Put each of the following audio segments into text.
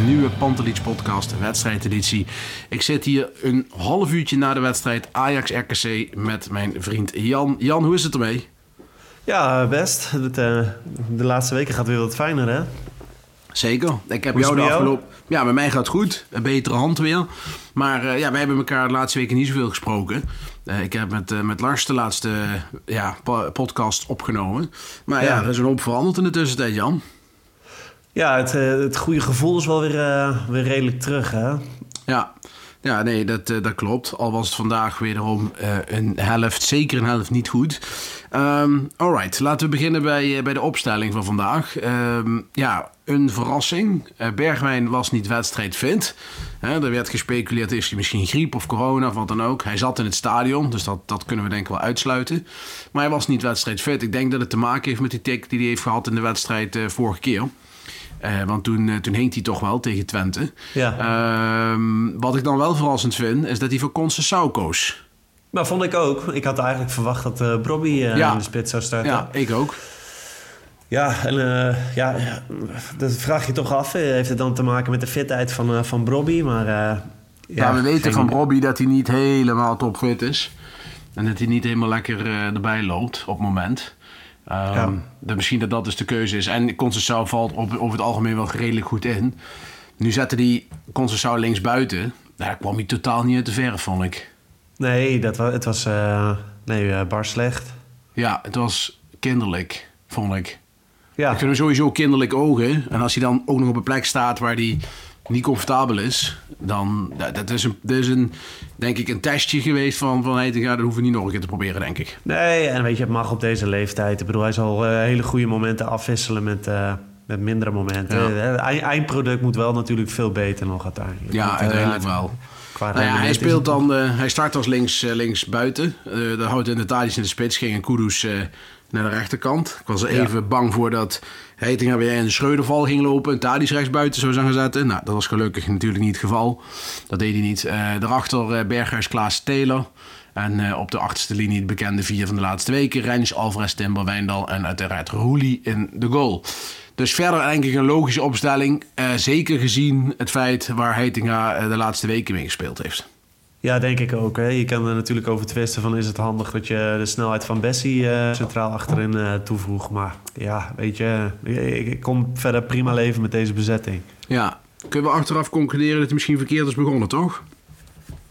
Een nieuwe Pantelich podcast, wedstrijdeditie. Ik zit hier een half uurtje na de wedstrijd Ajax-RKC met mijn vriend Jan. Jan, hoe is het ermee? Ja, best. Het, eh, de laatste weken gaat weer wat fijner, hè? Zeker. Ik heb jou de afgelopen... Ja, bij mij gaat het goed. Een betere hand weer. Maar eh, ja, wij hebben elkaar de laatste weken niet zoveel gesproken. Eh, ik heb met, met Lars de laatste ja, po- podcast opgenomen. Maar ja. Ja. er is een hoop veranderd in de tussentijd, Jan. Ja, het, eh, het goede gevoel is wel weer, eh, weer redelijk terug, hè? Ja, ja nee, dat, eh, dat klopt. Al was het vandaag wederom eh, een helft, zeker een helft niet goed. Ehm alright, laten we beginnen bij, bij de opstelling van vandaag. Ehm, ja, een verrassing. Bergwijn was niet wedstrijdfit. Er werd gespeculeerd, is hij misschien griep of corona of wat dan ook. Hij zat in het stadion, dus dat, dat kunnen we denk ik wel uitsluiten. Maar hij was niet wedstrijdfit. Ik denk dat het te maken heeft met die tik die hij heeft gehad in de wedstrijd vorige keer. Eh, want toen, eh, toen hing hij toch wel tegen Twente. Ja. Ehm, wat ik dan wel verrassend vind, is dat hij voor Conceição koos. Maar vond ik ook. Ik had eigenlijk verwacht dat Brobby Ja. in de spits zou starten. Ja, ik ook. Ja, en ja, dat vraag je toch af. Heeft het dan te maken met de fitheid van, van Brobby? Maar Ja, we weten geen- van Robbie dat hij niet helemaal topfit is. En dat hij niet helemaal lekker erbij loopt op het moment. Ehm, Ja. dat misschien dat dat dus de keuze is. En Conceição valt op, over het algemeen wel redelijk goed in. Nu zette hij Conceição links buiten. Daar kwam hij totaal niet uit de verf, vond ik. Nee, dat was, het was eh, nee, eh, bar slecht. Ja, het was kinderlijk, vond ik. Ja, Ik vind hem sowieso kinderlijk ogen. En als hij dan ook nog op een plek staat waar hij niet comfortabel is, dan dat, dat is, een, dat is een, denk ik, een testje geweest van, van hey, dat hoeven we niet nog een keer te proberen, denk ik. Nee, en weet je, het mag op deze leeftijd. Ik bedoel, hij zal eh, hele goede momenten afwisselen met, eh, met mindere momenten. Ja. Eh, Het eindproduct moet wel natuurlijk veel beter nog uiteindelijk. Ja, uiteindelijk wel. Nou ja, hij speelt het- dan, eh, hij start als links, eh, links buiten. Uh, daar houdt in de in de spits, ging en Kudus eh, naar de rechterkant. Ik was er Ja. even bang voor dat Heitinga weer in de Schreuderval ging lopen en Thalys rechts buiten zou zijn zetten. Nou, dat was gelukkig natuurlijk niet het geval. Dat deed hij niet. Eh, daarachter eh, Berghuis, Klaas, Taylor. En eh, op de achterste linie de bekende vier van de laatste weken. Rens, Alvarez, Timber, Wijndal en uiteraard Roelie in de goal. Dus verder denk ik een logische opstelling. eh, zeker gezien het feit waar Heitinga eh, de laatste weken mee gespeeld heeft. Ja, denk ik ook. Hè. Je kan er natuurlijk over twisten van is het handig dat je de snelheid van Bessie eh, centraal achterin eh toevoegt. Maar ja, weet je, ik, ik kom verder prima leven met deze bezetting. Ja, kunnen we achteraf concluderen dat hij misschien verkeerd is begonnen, toch?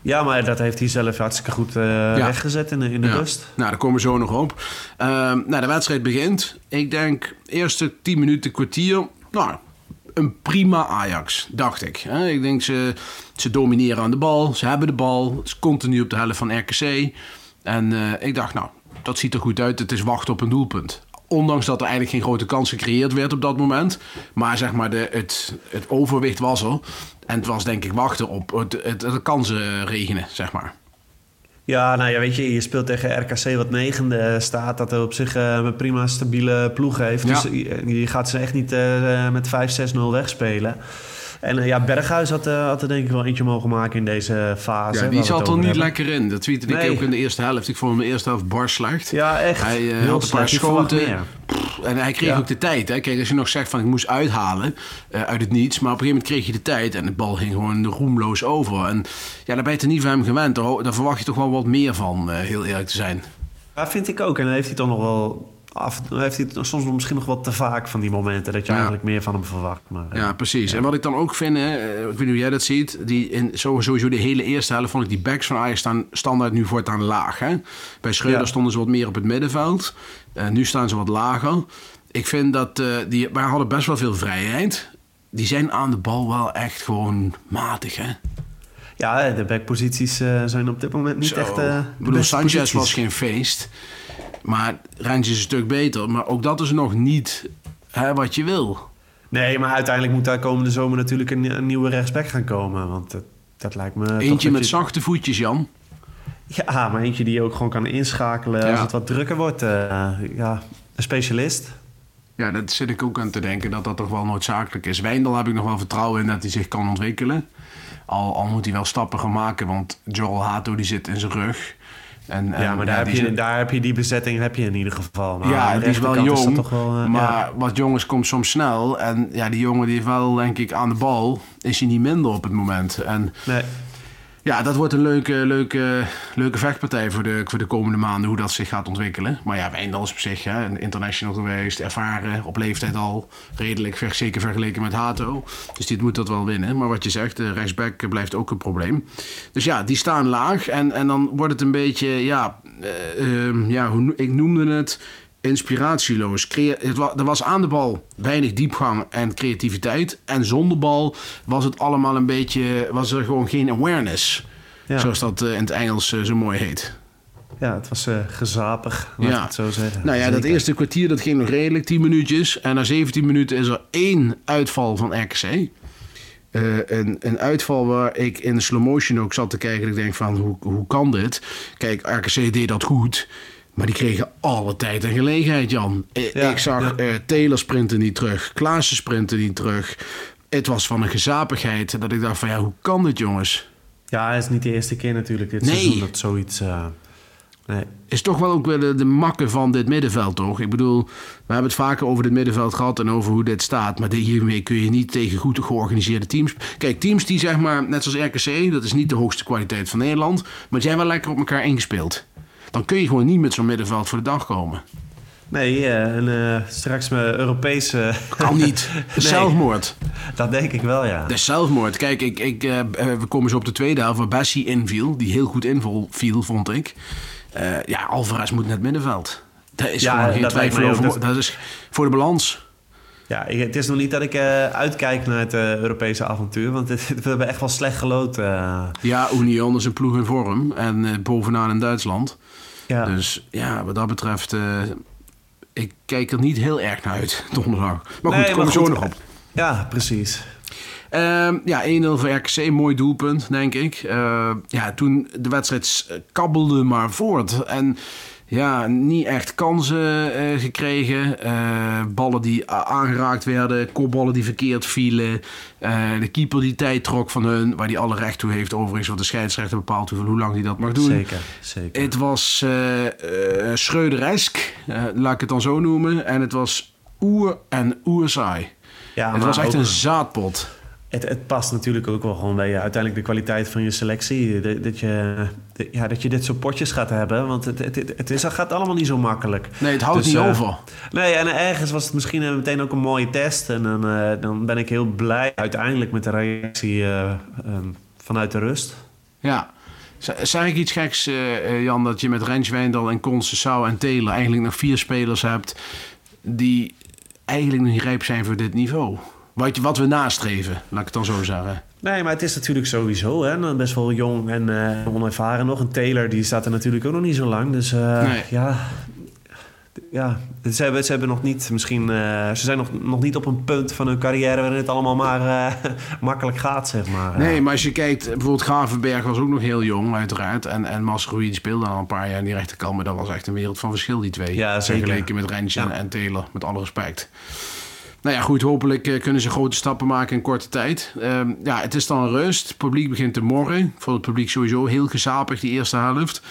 Ja, maar dat heeft hij zelf hartstikke goed eh rechtgezet in de, in de Ja. rust. Nou, daar komen we zo nog op. Ehm, nou, de wedstrijd begint. Ik denk eerste 10 minuten, kwartier. Nou, een prima Ajax, dacht ik. Ik denk ze, ze domineren aan de bal. Ze hebben de bal. Het is continu op de helft van RKC. En eh, ik dacht, nou, dat ziet er goed uit. Het is wachten op een doelpunt. Ondanks dat er eigenlijk geen grote kans gecreëerd werd op dat moment. Maar zeg maar, de, het, het overwicht was er. En het was denk ik wachten op het, het, het kansen regenen, zeg maar. Ja, nou ja, weet je, je speelt tegen RKC wat negende staat. Dat er op zich eh, een prima stabiele ploeg heeft. Ja. Dus je, je gaat ze echt niet eh, met 5-6-0 wegspelen. En eh, ja, Berghuis had, eh, had er denk ik wel eentje mogen maken in deze fase. Ja, die zat er niet hebben. lekker in. Dat tweette ik Nee. ook in de eerste helft. Ik vond hem de eerste helft bar slecht. Ja, echt. Hij eh, Heel had een paar schoten. En hij kreeg Ja. ook de tijd. Hè. Kijk, als je nog zegt van ik moest uithalen eh, uit het niets. Maar op een gegeven moment kreeg je de tijd. En de bal ging gewoon roemloos over. En ja, daar ben je er niet van hem gewend. Daar, verwacht je toch wel wat meer van, eh, heel eerlijk te zijn. Ja, vind ik ook. En dan heeft hij toch nog wel... Af, heeft hij het soms misschien nog wat te vaak van die momenten... dat je Ja. eigenlijk meer van hem verwacht. Maar, eh, Ja, precies. En wat ik dan ook vind, hè, eh, ik weet niet hoe jij dat ziet. Die in, sowieso de hele eerste helft vond ik die backs van Ajax staan standaard nu voortaan laag. Hè? Bij Schreuder Ja. stonden ze wat meer op het middenveld. Eh, nu staan ze wat lager. Ik vind dat eh, die, wij hadden best wel veel vrijheid. Die zijn aan de bal wel echt gewoon matig, hè? ja, de backposities eh, zijn op dit moment niet Zo. echt... eh, ik bedoel, Sanchez posities. was geen feest. Maar Rens is een stuk beter. Maar ook dat is nog niet hè, wat je wil. Nee, maar uiteindelijk moet daar komende zomer natuurlijk een, een nieuwe rechtsback gaan komen. Want dat, dat lijkt me... Eentje met je- zachte voetjes, Jan. Ja, maar eentje die je ook gewoon kan inschakelen als het wat drukker wordt. eh, ja, een specialist. Ja, dat zit ik ook aan te denken dat dat toch wel noodzakelijk is. Wijndal heb ik nog wel vertrouwen in dat hij zich kan ontwikkelen. Al, al moet hij wel stappen gaan maken, want Joel Hato die zit in zijn rug. En, en, ja, maar daar, heb je, is- daar heb je die bezetting heb je in ieder geval. Maar ja, die is wel jong, dat toch wel, eh, maar ja. wat jongens komt soms snel. En ja, die jongen die heeft wel, denk ik, aan de bal is hij niet minder op het moment. En Nee. Ja, dat wordt een leuke, leuke, leuke vechtpartij voor de, voor de komende maanden, hoe dat zich gaat ontwikkelen. Maar ja, Wijndal is op zich hè, een international geweest, ervaren, op leeftijd al redelijk, zeker vergeleken met Hato. Dus dit moet dat wel winnen. Maar wat je zegt, de rechtsback blijft ook een probleem. Dus ja, die staan laag en, en dan wordt het een beetje, ja, eh, ehm, ja hoe, ik noemde het inspiratieloos. Crea- het wa- er was aan de bal weinig diepgang en creativiteit. En zonder bal was het allemaal een beetje, was er gewoon geen awareness. Ja. Zoals dat eh, in het Engels eh, zo mooi heet. ja, het was eh, gezapig, laat Ja. ik het zo zeggen. Nou ja, dat eerste kwartier dat ging nog redelijk, 10 minuutjes. En na 17 minuten is er één uitval van RKC. Een, een uitval waar ik in slow motion ook zat te kijken. En ik denk van, hoe, hoe kan dit? Kijk, RKC deed dat goed. Maar die kregen alle tijd en gelegenheid, Jan. Ja, ik zag ja. eh, Taylor sprinten niet terug. Klaassen sprinten niet terug. Het was van een gezapigheid dat ik dacht van, ja, hoe kan dit, jongens? Ja, het is niet de eerste keer natuurlijk dit Nee. seizoen dat zoiets... eh, nee. is toch wel ook weer de, de makke van dit middenveld, toch? Ik bedoel, we hebben het vaker over dit middenveld gehad en over hoe dit staat. Maar hiermee kun je niet tegen goed georganiseerde teams. Kijk, teams die zeg maar, net zoals RKC, dat is niet de hoogste kwaliteit van Nederland. Maar die zijn wel lekker op elkaar ingespeeld. Dan kun je gewoon niet met zo'n middenveld voor de dag komen. Nee, eh, en eh, straks met Europese... Kan niet. Nee. Zelfmoord. Dat denk ik wel, ja. Dat is zelfmoord. Kijk, ik, ik, eh, we komen zo op de tweede helft waar Bessie inviel. Die heel goed inviel, vond ik. Ja, Alvarez moet naar het middenveld. Daar is Ja, gewoon geen dat twijfel over. ook. Dat is voor de balans. Ja, ik- het is nog niet dat ik eh, uitkijk naar het eh, Europese avontuur. Want het, we hebben echt wel slecht geloten. eh. Ja, Union is een ploeg in vorm. En bovenaan in Duitsland. ja. Dus ja, wat dat betreft... ik kijk er niet heel erg naar uit, donderdag. Maar goed, Nee, kom maar zo nog op. ja, precies. Ehm, ja, 1-0 voor RKC, mooi doelpunt, denk ik. Eh, ja, toen de wedstrijd kabbelde maar voort. En ja, niet echt kansen eh, gekregen. Eh, ballen die aangeraakt werden, kopballen die verkeerd vielen. Eh, de keeper die tijd trok van hun, waar die alle recht toe heeft overigens. Want de scheidsrechter bepaalt hoe lang hij dat mag doen. Zeker, zeker. Het was Schreuderesk, laat ik het dan zo noemen. En het was oer en oerzaai. ja, het was echt ook- een zaadpot. Het, het past natuurlijk ook wel gewoon bij je, uiteindelijk de kwaliteit van je selectie. Dat, dat je, dat- ja, dat je dit soort potjes gaat hebben. Want het, het, het, is, het gaat allemaal niet zo makkelijk. Nee, het houdt Dus, niet eh, over. Nee, en ergens was het misschien eh, meteen ook een mooie test. En dan, eh, dan ben ik heel blij uiteindelijk met de reactie eh, ehm, vanuit de rust. Ja. Z- Zeg ik iets geks, eh, eh, Jan, dat je met Rens Wijndal en Concessao en Taylor eigenlijk nog vier spelers hebt die eigenlijk nog niet rijp zijn voor dit niveau? Wat, wat we nastreven, laat ik het dan zo zeggen. Nee, maar het is natuurlijk sowieso hè, best wel jong en eh, onervaren nog. En Taylor die staat er natuurlijk ook nog niet zo lang. Dus eh, Nee. ja, ja ze, hebben, ze hebben nog niet misschien... eh, ze zijn nog, nog niet op een punt van hun carrière waarin het allemaal maar makkelijk gaat, zeg maar. Nee, maar als je kijkt, bijvoorbeeld Gravenberg was ook nog heel jong, uiteraard. En, en Masrui speelde al een paar jaar in die rechterkant. Maar dat was echt een wereld van verschil, die twee. Ja, zeker. Vergeleken met Rens en- Ja. en Taylor, met alle respect. Nou ja, goed, hopelijk eh, kunnen ze grote stappen maken in korte tijd. Ehm, ja, het is dan rust. Het publiek begint te morren. Voor het publiek sowieso heel gezapig die eerste helft.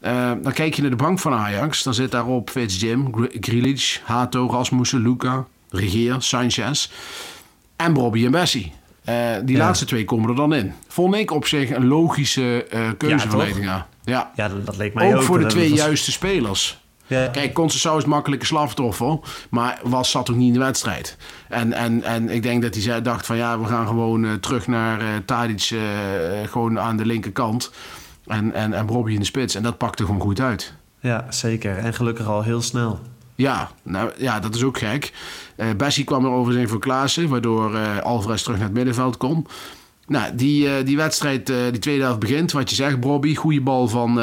Ehm, dan kijk je naar de bank van Ajax. Dan zit daarop Fitz Jim, Grealish, Hato, Rasmussen, Luca, Regeer, Sanchez en Bobby en Bessie. Eh, die Ja. laatste twee komen er dan in. Vond ik op zich een logische eh keuze van? Edinga. Ja, Ja, dat, dat leek mij ook. ook voor de twee was- juiste spelers. Ja. Kijk, Conceição is makkelijke slachtoffer, maar was, zat ook niet in de wedstrijd. En, en, en ik denk dat hij zei, dacht van ja, we gaan gewoon eh, terug naar eh Tadic, eh, gewoon aan de linkerkant. En, en, en Robbie in de spits. En dat pakte gewoon goed uit. ja, zeker. En gelukkig al heel snel. Ja, nou, ja, dat is ook gek. Eh Bessie kwam er overigens in voor Klaassen, waardoor Alvarez terug naar het middenveld kon. Nou, die, die wedstrijd, die tweede helft begint. Wat je zegt, Bobby, goede bal van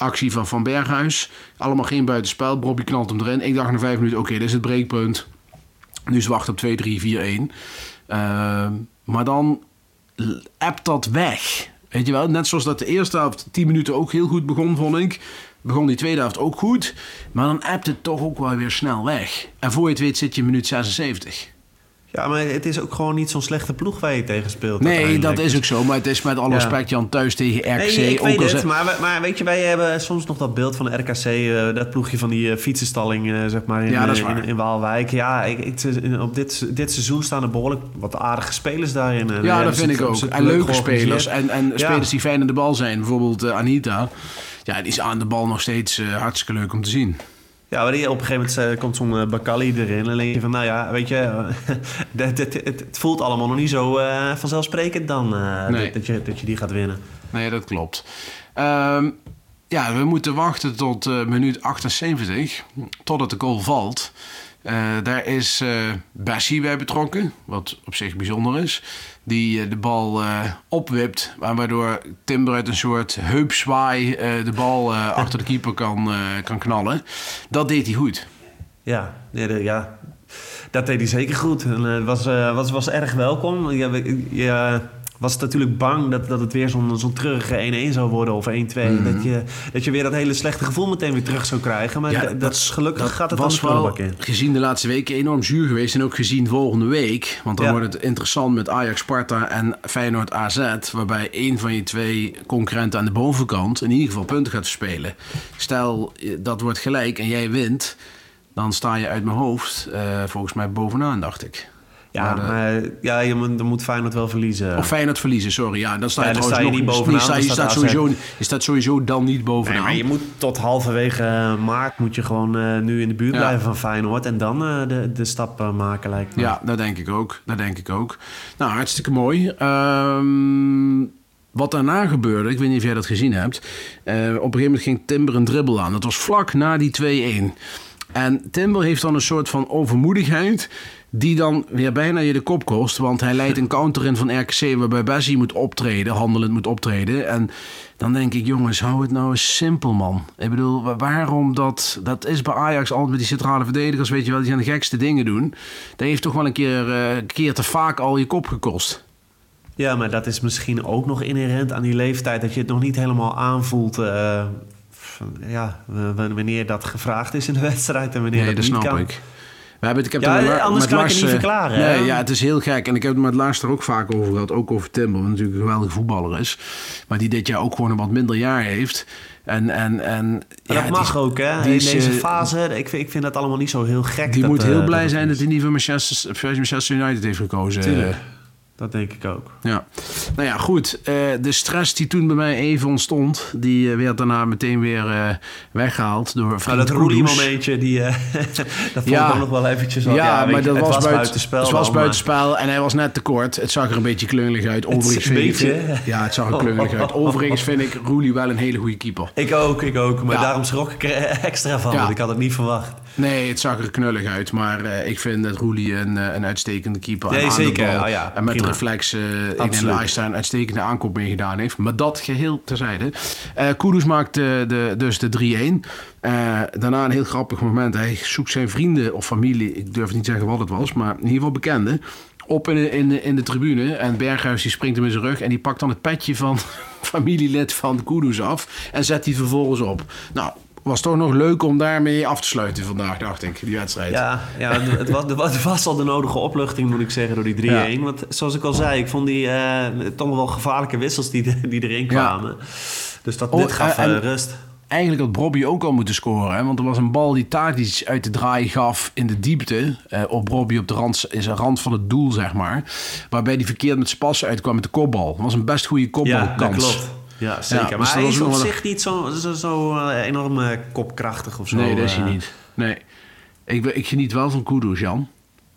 actie van Van Berghuis. Allemaal geen buitenspel. Bobby knalt hem erin. Ik dacht na vijf minuten, oké, dit is het breekpunt. Nu is op 2, 3, 4, 1. Ehm, maar dan appt dat weg. Weet je wel, net zoals dat de eerste helft 10 minuten ook heel goed begon, vond ik. Begon die tweede helft ook goed. Maar dan appt het toch ook wel weer snel weg. En voor je het weet zit je in minuut 76. Ja, maar het is ook gewoon niet zo'n slechte ploeg waar je tegen speelt. Nee, dat is ook zo. Maar het is met alle Ja. respect, Jan, thuis tegen RKC. Nee, ik weet het, maar, maar weet je, wij hebben soms nog dat beeld van de RKC, eh, dat ploegje van die eh, fietsenstalling, eh, zeg maar, in, Ja, in, in Waalwijk. Ja, ik, ik, in- op dit, dit seizoen staan er behoorlijk wat aardige spelers daarin. Ja, hebben dat vind ik ook. En leuk leuke spelers. En, en Ja. spelers die fijn aan de bal zijn. Bijvoorbeeld Anita. Ja, die is aan de bal nog steeds hartstikke leuk om te zien. Ja, maar die, op een gegeven moment eh, komt zo'n eh, Bakali erin. En denk je van, nou ja, weet je, eh, het, het, het, het voelt allemaal nog niet zo eh, vanzelfsprekend dan eh, Nee. dat, dat je, dat je die gaat winnen. Nee, dat klopt. Ehm, ja, we moeten wachten tot eh, minuut 78, totdat de goal valt. Eh, daar is Bessie bij betrokken, wat op zich bijzonder is. Die eh, de bal opwipt, wa- waardoor Timber uit een soort heupzwaai de bal achter de keeper kan, kan knallen. Dat deed hij goed. Ja, ja, de- ja, dat deed hij zeker goed. En, het was, was, was erg welkom. Je was natuurlijk bang dat, dat het weer zo'n zo'n treurige 1-1 zou worden of 1-2. Dat, je, dat je weer dat hele slechte gevoel meteen weer terug zou krijgen. Maar Ja, dat, dat- is gelukkig Dat gaat het was wel in. gezien de laatste weken enorm zuur geweest. En ook gezien volgende week. Want dan Ja. wordt het interessant met Ajax Sparta en Feyenoord AZ. Waarbij één van je twee concurrenten aan de bovenkant in ieder geval punten gaat verspelen. Stel eh, dat wordt gelijk en jij wint. Dan sta je uit mijn hoofd eh, volgens mij bovenaan, dacht ik. Ja, Maar ja, je moet, dan moet Feyenoord wel verliezen. Of Feyenoord verliezen, sorry. Ja, dan sta je Ja, dan trouwens sta je nog niet bovenaan, dan je, staat AZ. sowieso, je staat sowieso dan niet bovenaan. Nee, maar je moet tot halverwege maart moet je gewoon eh, nu in de buurt Ja. blijven van Feyenoord. En dan eh, de, de stap eh, maken lijkt me. Ja, dat denk ik ook. Dat denk ik ook. Nou, hartstikke mooi. Ehm, wat daarna gebeurde, ik weet niet of jij dat gezien hebt. op een gegeven moment ging Timber een dribbel aan. Dat was vlak na die 2-1. En Timber heeft dan een soort van overmoedigheid. Die dan weer bijna je de kop kost. Want hij leidt een counter in van RKC. Waarbij Bessie moet optreden, handelend moet optreden. En dan denk ik, jongens, hou het nou eens simpel, man. Ik bedoel, wa- waarom dat... Dat is bij Ajax altijd met die centrale verdedigers, weet je wel. Die zijn de gekste dingen doen. Dat heeft toch wel een keer, een keer te vaak al je kop gekost. Ja, maar dat is misschien ook nog inherent aan die leeftijd dat je het nog niet helemaal aanvoelt. eh, ja, wanneer dat gevraagd is in de wedstrijd en wanneer Nee, dat dat niet snap kan. ik. We hebben het, ik heb Ja, met La- anders met kan ik het niet eh, verklaren, hè? Ja, het is heel gek. En ik heb het met Lars er ook vaak over gehad. Ook over Timber, wat natuurlijk een geweldige voetballer is. Maar die dit jaar ook gewoon een wat minder jaar heeft. En, en, en, ja, dat mag is- ook, hè? die in is, deze eh, fase. Ik vind, ik vind dat allemaal niet zo heel gek. Die dat, moet eh, heel blij dat zijn dat hij niet voor Manchester, voor Manchester United heeft gekozen. Tuurlijk. Dat denk ik ook. Ja, nou ja, goed. Eh, de stress die toen bij mij even ontstond, die eh, werd daarna meteen weer eh, weggehaald door Nou, dat. Roelie-momentje, die, dat vond Ja. ik ook nog wel eventjes... wat- Ja, maar dat het was, buiten, buitenspel. Het was buitenspel en hij was net te kort. Het zag er een beetje klungelig uit. Overigens vind ik- beetje? Ja, het zag er klungelig uit. Overigens vind ik Roelie wel een hele goede keeper. Ik ook, ik ook. Maar Ja. daarom schrok ik er extra van, want ik had het niet verwacht. Nee, het zag er knullig uit. Maar eh, ik vind dat Roelie een, eh, een uitstekende keeper. Nee, aan de bal ja, en met prima. reflex, eh ik denk dat een uitstekende aankoop mee gedaan heeft. Maar dat geheel terzijde. Eh Kudus maakt de, dus de 3-1. Eh, daarna een heel grappig moment. Hij zoekt zijn vrienden of familie, ik durf niet te zeggen wat het was, maar in ieder geval bekenden. Op in de, in, de, in de tribune. En Berghuis die springt hem in zijn rug. En die pakt dan het petje van familielid van Kudus af. En zet die vervolgens op. Nou, was toch nog leuk om daarmee af te sluiten vandaag, dacht ik, die wedstrijd. Ja, ja het, was, het was- al de nodige opluchting, moet ik zeggen, door die 3-1. Want zoals ik al zei, ik vond die eh, toch wel gevaarlijke wissels die, die erin kwamen. Dus dat, Oh, dit gaf en- rust. Eigenlijk had Bobby ook al moeten scoren. Hè? Want er was een bal die Tadic uit de draai gaf in de diepte. eh, op Bobby op de rand, is een rand van het doel, zeg maar. Waarbij hij verkeerd met zijn passen uitkwam met de kopbal. Dat was een best goede Ja, kopbalkans. dat klopt. Ja, zeker. Ja, maar hij is op nog zich niet zo, zo, zo eh, enorm eh, kopkrachtig of zo. Nee, dat is hij eh. niet. Nee. Ik, ik geniet wel van Kudus, Jan.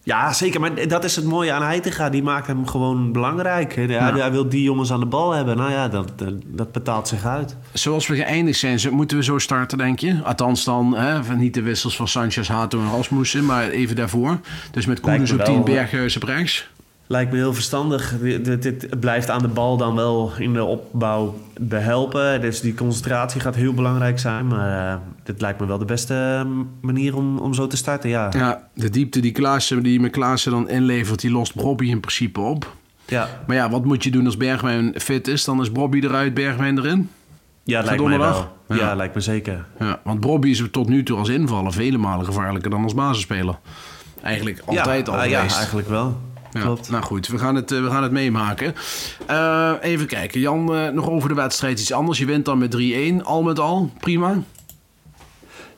Ja, zeker. Maar dat is het mooie aan Heitinga. Die maakt hem gewoon belangrijk. Hij, Ja. hij wil die jongens aan de bal hebben. Nou ja, dat, dat, betaalt zich uit. Zoals we geëindigd zijn, moeten we zo starten, denk je? Althans dan, hè, van niet de wissels van Sanchez, Hato en Rasmussen, maar even daarvoor. Dus met me op wel, 10, hoor. Berghuis op rechts. Lijkt me heel verstandig. Dit, dit- blijft aan de bal dan wel in de opbouw behelpen. Dus die concentratie gaat heel belangrijk zijn. Maar eh, dit lijkt me wel de beste eh, manier om, om zo te starten, ja. Ja, de diepte die, Klaassen, die met Klaassen dan inlevert, die lost Bobby in principe op. Ja, Maar ja, wat moet je doen als Bergwijn fit is? Dan is Bobby eruit, Bergwijn erin. ja lijkt me wel. Ja. Ja. lijkt me zeker. Ja, want Bobby is tot nu toe als invaller vele malen gevaarlijker dan als basisspeler. Eigenlijk altijd ja, al ah, Ja, eigenlijk wel. Klopt. Nou goed, we gaan het, eh, we gaan het meemaken. Eh, even kijken. Jan, eh, nog over de wedstrijd iets anders. Je wint dan met 3-1. Al met al, prima.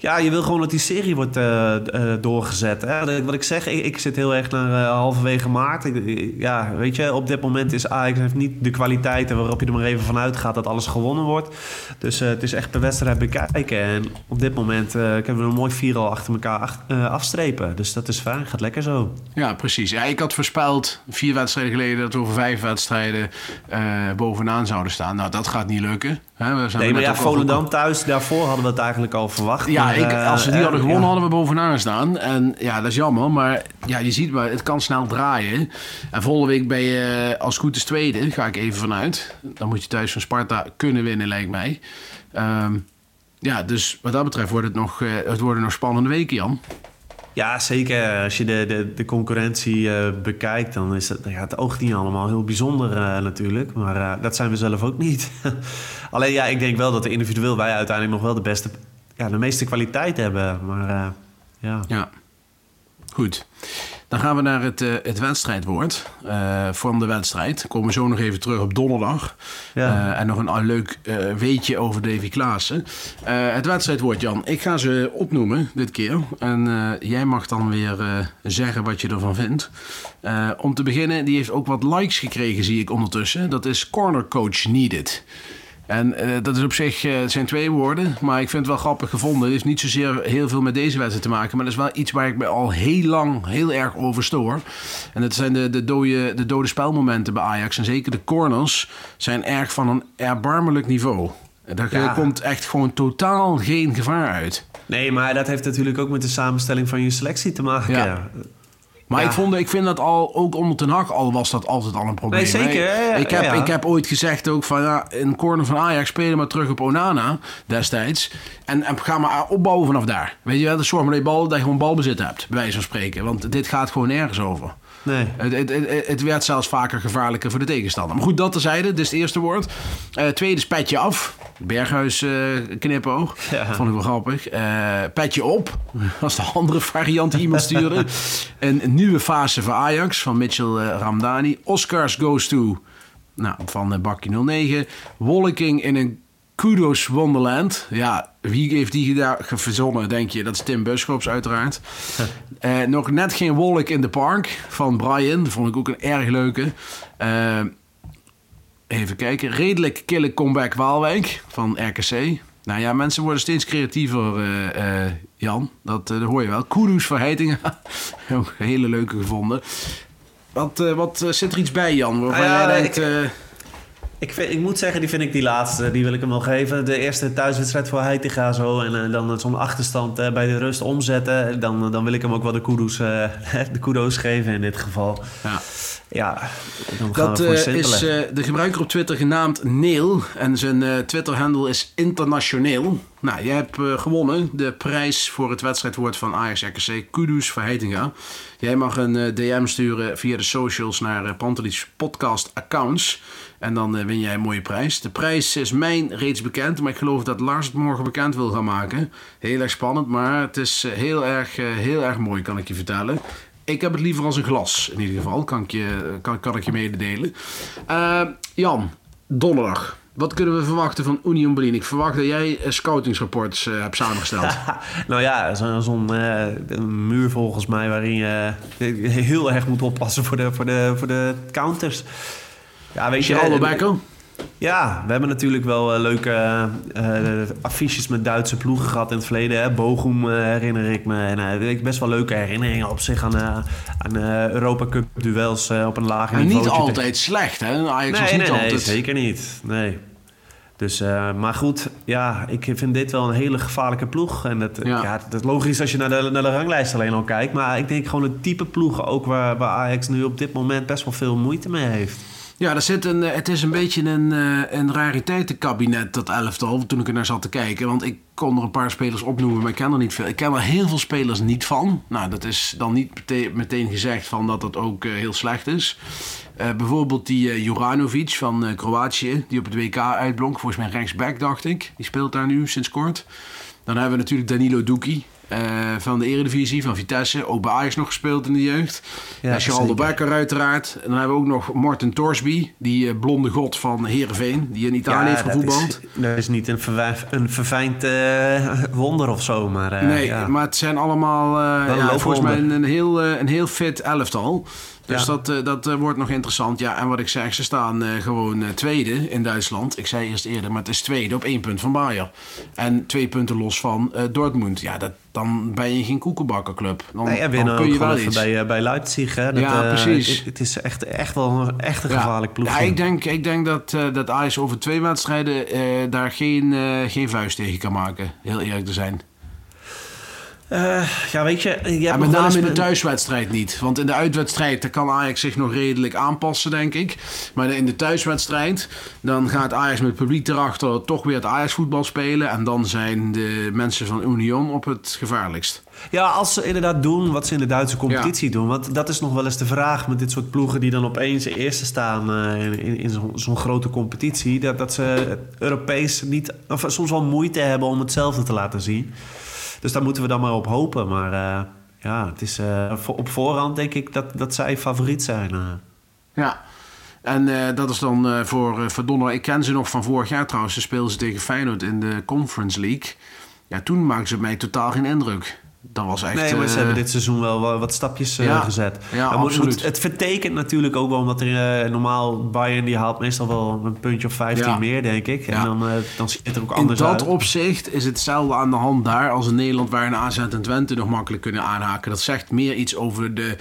Ja, je wil gewoon dat die serie wordt eh, eh, doorgezet. Hè? Wat ik zeg, ik, ik zit heel erg naar eh, halverwege maart. Ja, weet je, op dit moment is Ajax heeft niet de kwaliteiten waarop je er maar even van uitgaat dat alles gewonnen wordt. Dus het is echt per wedstrijd bekijken. En op dit moment kunnen we een mooi vier al achter elkaar afstrepen. Dus dat is fijn, gaat lekker zo. Ja, precies. Ja, ik had voorspeld vier wedstrijden geleden dat we over vijf wedstrijden bovenaan zouden staan. Nou, dat gaat niet lukken. We zijn Nee, maar ja, Volendam thuis, daarvoor hadden we het eigenlijk al verwacht. Ja, Maar, ik, eh, als we die eh, hadden gewonnen, ja. hadden we bovenaan staan. En ja, dat is jammer. Maar ja, je ziet maar, het kan snel draaien. En volgende week ben je eh, als goed is tweede. Ga ik even vanuit. Dan moet je thuis van Sparta kunnen winnen, lijkt mij. Ehm, ja, dus wat dat betreft wordt het nog, het worden nog spannende weken, Jan. Ja, zeker. Als je de, de, de concurrentie eh, bekijkt, dan is het, ja, het oogt niet allemaal heel bijzonder eh, natuurlijk. Maar eh, dat zijn we zelf ook niet. Alleen ja, ik denk wel dat individueel wij uiteindelijk nog wel de beste, ja, de meeste kwaliteit hebben. Maar ja. Ja, goed. Dan gaan we naar het, eh, het wedstrijdwoord eh, van de wedstrijd. Dan komen we zo nog even terug op donderdag. Ja. Eh, en nog een leuk weetje over Davy Klaassen. Het wedstrijdwoord, Jan. Ik ga ze opnoemen dit keer. En jij mag dan weer zeggen wat je ervan vindt. Om te beginnen, die heeft ook wat likes gekregen, zie ik ondertussen. Dat is Corner Coach Needed. En eh, dat is op zich, eh, het zijn twee woorden, maar ik vind het wel grappig gevonden. Het heeft niet zozeer heel veel met deze wedstrijd te maken, maar dat is wel iets waar ik me al heel lang heel erg over stoor. En dat zijn de, de, dode, de dode spelmomenten bij Ajax. En zeker de corners zijn erg van een erbarmelijk niveau. Daar Ja. komt echt gewoon totaal geen gevaar uit. Nee, maar dat heeft natuurlijk ook met de samenstelling van je selectie te maken. Ja. Maar Ja. ik, vond, ik vind dat al, ook onder Ten Hag al was dat altijd al een probleem. Nee, zeker, hè. ja, ja, ik, heb, ja. ik heb ooit gezegd ook van ja, een corner van Ajax spelen maar terug op Onana destijds. En, en ga maar opbouwen vanaf daar. Weet je wel, zorg maar dat je, bal, dat je gewoon balbezit hebt, bij wijze van spreken. Want dit gaat gewoon nergens over. Nee. Het, het, het, het werd zelfs vaker gevaarlijker voor de tegenstander. Maar goed, dat terzijde. Dit is het eerste woord. Eh tweede is petje af. Berghuis eh knipoog. Ja. Vond ik wel grappig. Eh, petje op. Dat is de andere variant die iemand stuurde. een nieuwe fase voor Ajax van Mitchell Ramdani. Oscars goes to... Nou, van uh, Bakkie 09. Wolking in een Kudos Wonderland. Ja, wie heeft die daar verzonnen, denk je? Dat is Tim Buschops uiteraard. Eh, nog net geen wolk in de park van Brian. Dat vond ik ook een erg leuke. Eh, even kijken. Redelijk kille comeback Waalwijk van RKC. Nou ja, mensen worden steeds creatiever, eh, eh, Jan. Dat, eh, dat hoor je wel. Kudos voor Heitinga. ook een hele leuke gevonden. Wat, eh, wat zit er iets bij, Jan? Waarvan Ah ja, jij ik- denkt... eh, Ik, vind, ik moet zeggen, die vind ik die laatste, die wil ik hem wel geven. De eerste thuiswedstrijd voor Heitinga zo. En eh, dan zo'n achterstand eh, bij de rust omzetten. Dan, dan wil ik hem ook wel de kudos, eh, de kudos geven in dit geval. ja. Ja, dan gaan Dat we voor eh, simpele. is eh, de gebruiker op Twitter genaamd Neil. En zijn eh, Twitter-handle is internationeel. Nou, jij hebt eh, gewonnen de prijs voor het wedstrijdwoord van Ajax RKC. Kudus Verheitinga. Jij mag een eh, DM sturen via de socials naar uh, Pantelis podcast accounts. En dan win jij een mooie prijs. De prijs is mijn reeds bekend, maar ik geloof dat Lars het morgen bekend wil gaan maken. Heel erg spannend, maar het is heel erg, heel erg mooi, kan ik je vertellen. Ik heb het liever als een glas, in ieder geval, kan ik je, kan, kan ik je mededelen. Jan, donderdag. Wat kunnen we verwachten van Union Berlin? Ik verwacht dat jij eh, scoutingsrapports eh, hebt samengesteld. Nou ja, zo- zo'n eh, muur volgens mij waarin je heel erg moet oppassen voor de, voor de, voor de counters. Ja, weet je, Becker? Ja, we hebben natuurlijk wel eh, leuke eh, eh, affiches met Duitse ploegen gehad in het verleden. Hè. Bochum herinner ik me. En ik best wel leuke herinneringen op zich aan, aan Europa Cup duels op een lager En niveau. niet altijd slecht, hè? Ajax was niet nee, nee, altijd... zeker niet. Nee. Dus, maar goed, ja, ik vind dit wel een hele gevaarlijke ploeg. En dat, Ja. ja. dat is logisch als je naar de, naar de ranglijst alleen al kijkt. Maar ik denk gewoon het type ploegen ook waar, waar Ajax nu op dit moment best wel veel moeite mee heeft. Ja, er zit een, eh, het is een beetje een, eh, een rariteitenkabinet, dat elftal, toen ik er naar zat te kijken. Want ik kon er een paar spelers opnoemen, maar ik ken er niet veel. Ik ken er heel veel spelers niet van. Nou, dat is dan niet meteen, gezegd van dat het ook eh, heel slecht is. Bijvoorbeeld die eh, Juranovic van Kroatië, die op het WK uitblonk. Volgens mij rechtsback, dacht ik. Die speelt daar nu sinds kort. Dan hebben we natuurlijk Danilo Duki. Eh, van de Eredivisie, van Vitesse. Ook bij Ajax nog gespeeld in de jeugd. Ja, Charles de. Becker uiteraard. En dan hebben we ook nog Martin Torsby. Die eh, blonde god van Heerenveen. Die in Italië heeft dat gevoetbald. is, dat is niet een, verwijf, een verfijnd eh, wonder of zo, maar... nee, ja. maar het zijn allemaal ja, volgens mij een, een heel, een heel fit elftal. Dus Ja. dat, eh, dat eh, wordt nog interessant. Ja, en wat ik zeg, ze staan eh, gewoon tweede in Duitsland. Ik zei eerst eerder, maar het is tweede op één punt van Bayern. En twee punten los van Dortmund. Ja, dat, dan ben je geen koekenbakkerclub. Dan, Nee, en dan winnen kun je wel iets. bij, bij Leipzig. Hè? Dat, Ja, precies. Het, het is echt, echt wel een, echt een gevaarlijk ploeg. Ja, ik denk, ik denk dat, dat Ajax over twee wedstrijden daar geen, geen vuist tegen kan maken. Heel eerlijk te zijn. Eh, ja, weet je... nog met name in de thuiswedstrijd niet. Want in de uitwedstrijd daar kan Ajax zich nog redelijk aanpassen, denk ik. Maar in de thuiswedstrijd, dan gaat Ajax met het publiek erachter toch weer het Ajax voetbal spelen. En dan zijn de mensen van Union op het gevaarlijkst. Ja, als ze inderdaad doen wat ze in de Duitse competitie doen. Want dat is nog wel eens de vraag met dit soort ploegen die dan opeens eerste staan eh, in, in, in zo'n zo'n grote competitie. Dat, dat ze Europees niet, of soms wel moeite hebben om hetzelfde te laten zien. Dus daar moeten we dan maar op hopen. Maar eh, ja, het is eh, op voorhand denk ik dat, dat zij favoriet zijn. eh. Ja. En dat is dan voor, donderdag. Ik ken ze nog van vorig jaar trouwens. Ze speelden ze tegen Feyenoord in de Conference League. Ja, toen maakten ze mij totaal geen indruk. Dat was echt... Nee, maar ze eh, hebben dit seizoen wel wa- wat stapjes eh, Ja, gezet. ja, Maar absoluut. moet- het vertekent natuurlijk ook wel, omdat er eh, normaal Bayern die haalt meestal wel een puntje of 15 Ja. meer, denk ik. En Ja. dan, eh, dan ziet het er ook In anders dat uit. opzicht is hetzelfde aan de hand daar als in Nederland, waar een AZ en Twente nog makkelijk kunnen aanhaken. Dat zegt meer iets over de,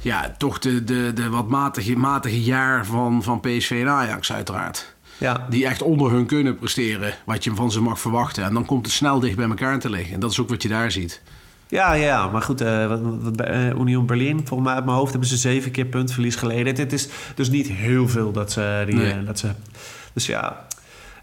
ja, toch de, de, de wat matige, matige jaar van, van PSV en Ajax, uiteraard. Ja, Die echt onder hun kunnen presteren, wat je van ze mag verwachten. En dan komt het snel dicht bij elkaar te liggen. En dat is ook wat je daar ziet. Ja, ja, maar goed, wat, wat bij eh, Union Berlin, volgens mij uit mijn hoofd hebben ze zeven keer puntverlies geleden. Het is dus niet heel veel dat ze... Die, Nee. eh, dat ze dus ja...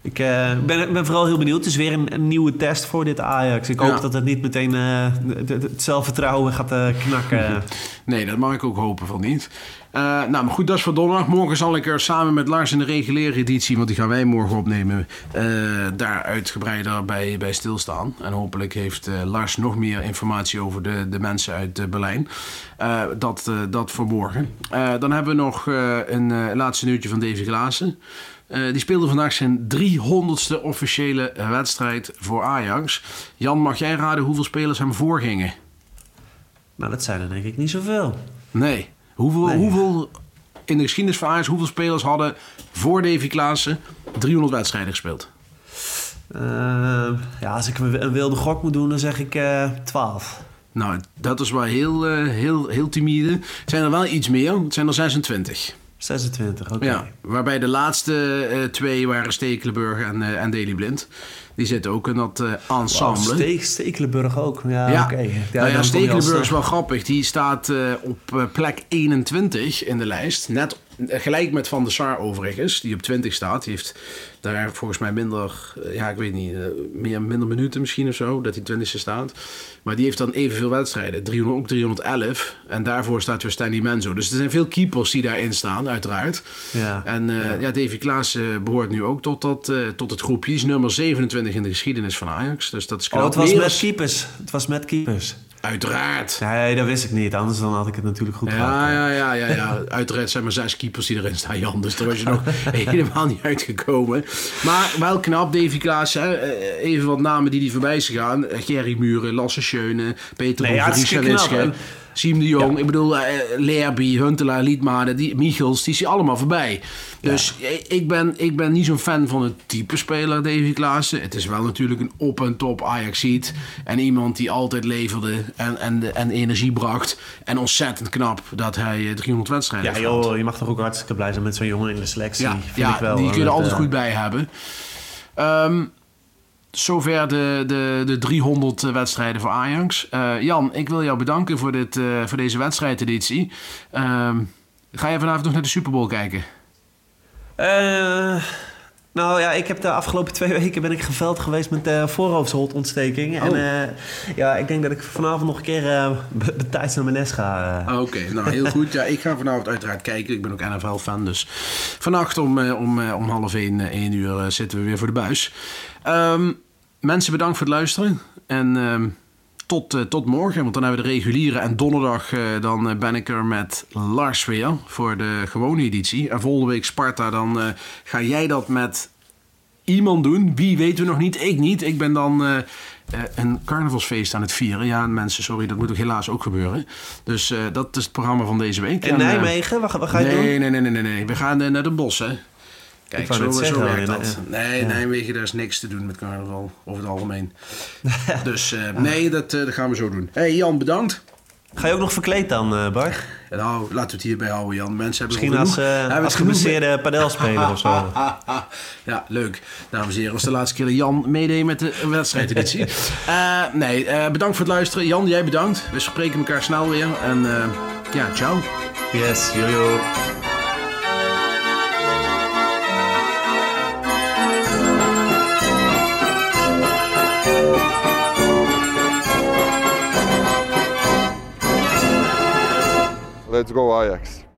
Ik eh, ben, ben vooral heel benieuwd. Het is weer een, een nieuwe test voor dit Ajax. Ik hoop Ja. dat het niet meteen de- het zelfvertrouwen gaat eh, knakken. Nee, dat mag ik ook hopen van niet. Nou, maar goed, dat is voor donderdag. Morgen zal ik er samen met Lars in de reguliere editie, want die gaan wij morgen opnemen, daar uitgebreider bij, bij stilstaan. En hopelijk heeft Lars nog meer informatie over de, de mensen uit Berlijn. Dat, dat voor morgen. Dan hebben we nog een laatste nieuwtje van Davy Klaassen. Eh, die speelde vandaag zijn 300ste officiële eh, wedstrijd voor Ajax. Jan, mag jij raden hoeveel spelers hem voorgingen? nou, dat zijn er denk ik niet zoveel. Nee. Hoeveel, Nee. hoeveel in de geschiedenis van Ajax, hoeveel spelers hadden voor Davy Klaassen 300 wedstrijden gespeeld? Eh, ja, als ik een wilde gok moet doen, dan zeg ik eh 12. Nou, dat is wel heel, eh, heel, heel timide. Het zijn er wel iets meer. Het zijn er 26. 26, oké. Ja, waarbij de laatste eh, twee waren Stekelenburg en, eh en Daley Blind. Die zitten ook in dat eh, ensemble. Ste- Stekelenburg ook. Ja, Ja, oké. nou ja, je al Stekelenburg is wel grappig. Die staat op plek 21 in de lijst. Net gelijk met Van der Sar overigens, die op 20 staat. Die heeft daar volgens mij minder, eh, ja ik weet niet, eh, meer, minder minuten misschien of zo, dat hij 20ste staat. Maar die heeft dan evenveel wedstrijden, 300, ook 311. En daarvoor staat weer Stanley Menzo. Dus er zijn veel keepers die daarin staan, uiteraard. Ja. En eh, ja. Davy Klaas behoort nu ook tot, dat, tot het groepje. Hij is nummer 27 in de geschiedenis van Ajax. Dus dat is Oh, het was met keepers. Het was met keepers. Uiteraard. Nee, dat wist ik niet. Anders dan had ik het natuurlijk goed gehad. Ja, ja, ja, ja, ja. Uiteraard zijn maar zes keepers die erin staan, Jan. Dus daar was je nog helemaal niet uitgekomen. Maar wel knap, Davy Klaas. Hè. Eh, Even wat namen die die voorbij zijn gegaan. Eh, Gerry Muren, Lasse Schöne, Peter Nee. En- Siem de Jong. Ik bedoel, eh Lerby, Huntelaar, Liedmaden, die, Michels, die zijn allemaal voorbij. Dus ik- ik, ben, ik ben niet zo'n fan van het type speler, Davy Klaassen. Het is wel natuurlijk een op- en top Ajaxiet. En iemand die altijd leverde en, en, en energie bracht. En ontzettend knap dat hij eh, 300 wedstrijden Ja, joh, je mag toch ook hartstikke blij zijn met zo'n jongen in de selectie. Ja, vind ja ik wel. die kun je er altijd eh, goed bij hebben. Ehm, zover de, de, de 300 wedstrijden voor Ajax. Eh, Jan, ik wil jou bedanken voor, dit, eh, voor deze wedstrijdeditie. Ehm, ga je vanavond nog naar de Super Bowl kijken? Eh, nou ja, ik heb de afgelopen twee weken ben ik geveld geweest met uh, voorhoofdsholtontsteking. En Oh. eh, ja, ik denk dat ik vanavond nog een keer eh be- betijds naar mijn nest ga. eh. Ah, Oké, nou heel goed. Ja, ik ga vanavond uiteraard kijken. Ik ben ook NFL-fan, dus vannacht om, eh, om, eh, om half één, eh, één uur eh, zitten we weer voor de buis. Ehm, mensen, bedankt voor het luisteren. En ehm, tot, eh, tot morgen, want dan hebben we de reguliere. En donderdag eh, dan eh, ben ik er met Lars weer voor de gewone editie. En volgende week Sparta, dan ga jij dat met iemand doen. Wie weten we nog niet. Ik niet. Ik ben dan een carnavalsfeest aan het vieren. Ja, mensen, sorry, dat moet ook helaas ook gebeuren. Dus dat is het programma van deze week. In En, Nijmegen, wat, wat ga je nee, doen? Nee, nee, nee, nee, nee. We gaan naar de bos, hè. Kijk, zo, zo zeggen, werkt dat. ja. Nee, Ja. Nijmegen, daar is niks te doen met carnaval, over het algemeen. dus eh, nee, dat, eh, dat gaan we zo doen. hey, Jan, bedankt. Ga je ook nog verkleed dan, eh, Bart? Nou, laten we het hierbij houden, Jan. Mensen hebben Misschien genoeg- als, hebben als geblesseerde padelspeler of zo. ja, leuk. Dames en heren, was de laatste keer dat Jan meedeed met de wedstrijdeditie. Eh nee, eh, bedankt voor het luisteren. Jan, jij bedankt. We spreken elkaar snel weer. En eh, ja, ciao. Yes, jojo. Let's go Ajax.